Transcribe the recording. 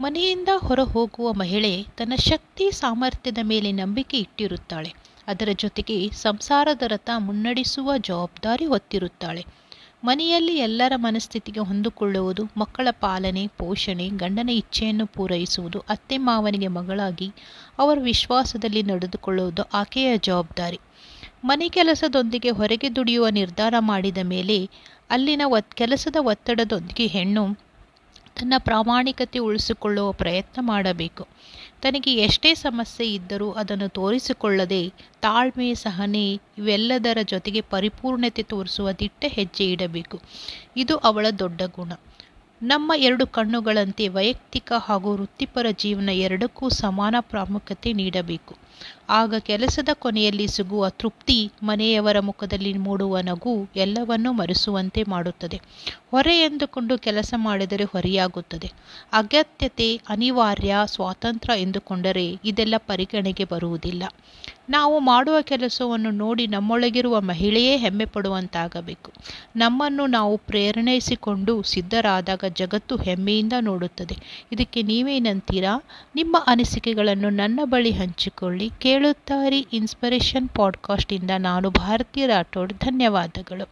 ಮನೆಯಿಂದ ಹೊರ ಹೋಗುವ ಮಹಿಳೆ ತನ್ನ ಶಕ್ತಿ ಸಾಮರ್ಥ್ಯದ ಮೇಲೆ ನಂಬಿಕೆ ಇಟ್ಟಿರುತ್ತಾಳೆ. ಅದರ ಜೊತೆಗೆ ಸಂಸಾರದ ರಥ ಮುನ್ನಡೆಸುವ ಜವಾಬ್ದಾರಿ ಹೊತ್ತಿರುತ್ತಾಳೆ. ಮನೆಯಲ್ಲಿ ಎಲ್ಲರ ಮನಸ್ಥಿತಿಗೆ ಹೊಂದಿಕೊಳ್ಳುವುದು ಮಕ್ಕಳ ಪಾಲನೆ, ಪೋಷಣೆ, ಗಂಡನ ಇಚ್ಛೆಯನ್ನು ಪೂರೈಸುವುದು, ಅತ್ತೆ ಮಾವನಿಗೆ ಮಗಳಾಗಿ ಅವರ ವಿಶ್ವಾಸದಲ್ಲಿ ನಡೆದುಕೊಳ್ಳುವುದು ಆಕೆಯ ಜವಾಬ್ದಾರಿ. ಮನೆ ಕೆಲಸದೊಂದಿಗೆ ಹೊರಗೆ ದುಡಿಯುವ ನಿರ್ಧಾರ ಮಾಡಿದ ಮೇಲೆ ಅಲ್ಲಿನ ಒತ್ ಕೆಲಸದ ಒತ್ತಡದೊಂದಿಗೆ ಹೆಣ್ಣು ತನ್ನ ಪ್ರಾಮಾಣಿಕತೆ ಉಳಿಸಿಕೊಳ್ಳುವ ಪ್ರಯತ್ನ ಮಾಡಬೇಕು. ತನಗೆ ಎಷ್ಟೇ ಸಮಸ್ಯೆ ಇದ್ದರೂ ಅದನ್ನು ತೋರಿಸಿಕೊಳ್ಳದೆ ತಾಳ್ಮೆ, ಸಹನೆ ಇವೆಲ್ಲದರ ಜೊತೆಗೆ ಪರಿಪೂರ್ಣತೆ ತೋರಿಸುವ ದಿಟ್ಟ ಹೆಜ್ಜೆ ಇಡಬೇಕು. ಇದು ಅವಳ ದೊಡ್ಡ ಗುಣ. ನಮ್ಮ ಎರಡು ಕಣ್ಣುಗಳಂತೆ ವೈಯಕ್ತಿಕ ಹಾಗೂ ವೃತ್ತಿಪರ ಜೀವನ ಎರಡಕ್ಕೂ ಸಮಾನ ಪ್ರಾಮುಖ್ಯತೆ ನೀಡಬೇಕು. ಆಗ ಕೆಲಸದ ಕೊನೆಯಲ್ಲಿ ಸಿಗುವ ತೃಪ್ತಿ ಮನೆಯವರ ಮುಖದಲ್ಲಿ ಮೂಡುವ ನಗು ಎಲ್ಲವನ್ನೂ ಮರೆಸುವಂತೆ ಮಾಡುತ್ತದೆ. ಹೊರೆ ಎಂದುಕೊಂಡು ಕೆಲಸ ಮಾಡಿದರೆ ಹೊರೆಯಾಗುತ್ತದೆ. ಅಗತ್ಯತೆ, ಅನಿವಾರ್ಯ, ಸ್ವಾತಂತ್ರ್ಯ ಎಂದುಕೊಂಡರೆ ಇದೆಲ್ಲ ಪರಿಗಣೆಗೆ ಬರುವುದಿಲ್ಲ. ನಾವು ಮಾಡುವ ಕೆಲಸವನ್ನು ನೋಡಿ ನಮ್ಮೊಳಗಿರುವ ಮಹಿಳೆಯೇ ಹೆಮ್ಮೆ ಪಡುವಂತಾಗಬೇಕು ನಮ್ಮನ್ನು ನಾವು ಪ್ರೇರಣೆಸಿಕೊಂಡು ಸಿದ್ಧರಾದಾಗ ಜಗತ್ತು ಹೆಮ್ಮೆಯಿಂದ ನೋಡುತ್ತದೆ. ಇದಕ್ಕೆ ನೀವೇನಂತೀರಾ ನಿಮ್ಮ ಅನಿಸಿಕೆಗಳನ್ನು ನನ್ನ ಬಳಿ ಹಂಚಿಕೊಳ್ಳಿ. ಕೇಳುತ್ತಾರೆ. ಇನ್ಸ್ಪಿರೇಷನ್ ಪಾಡ್ಕಾಸ್ಟಿಂದ ನಾನು ಭಾರತೀಯ ರಾಠೋಡ್. ಧನ್ಯವಾದಗಳು.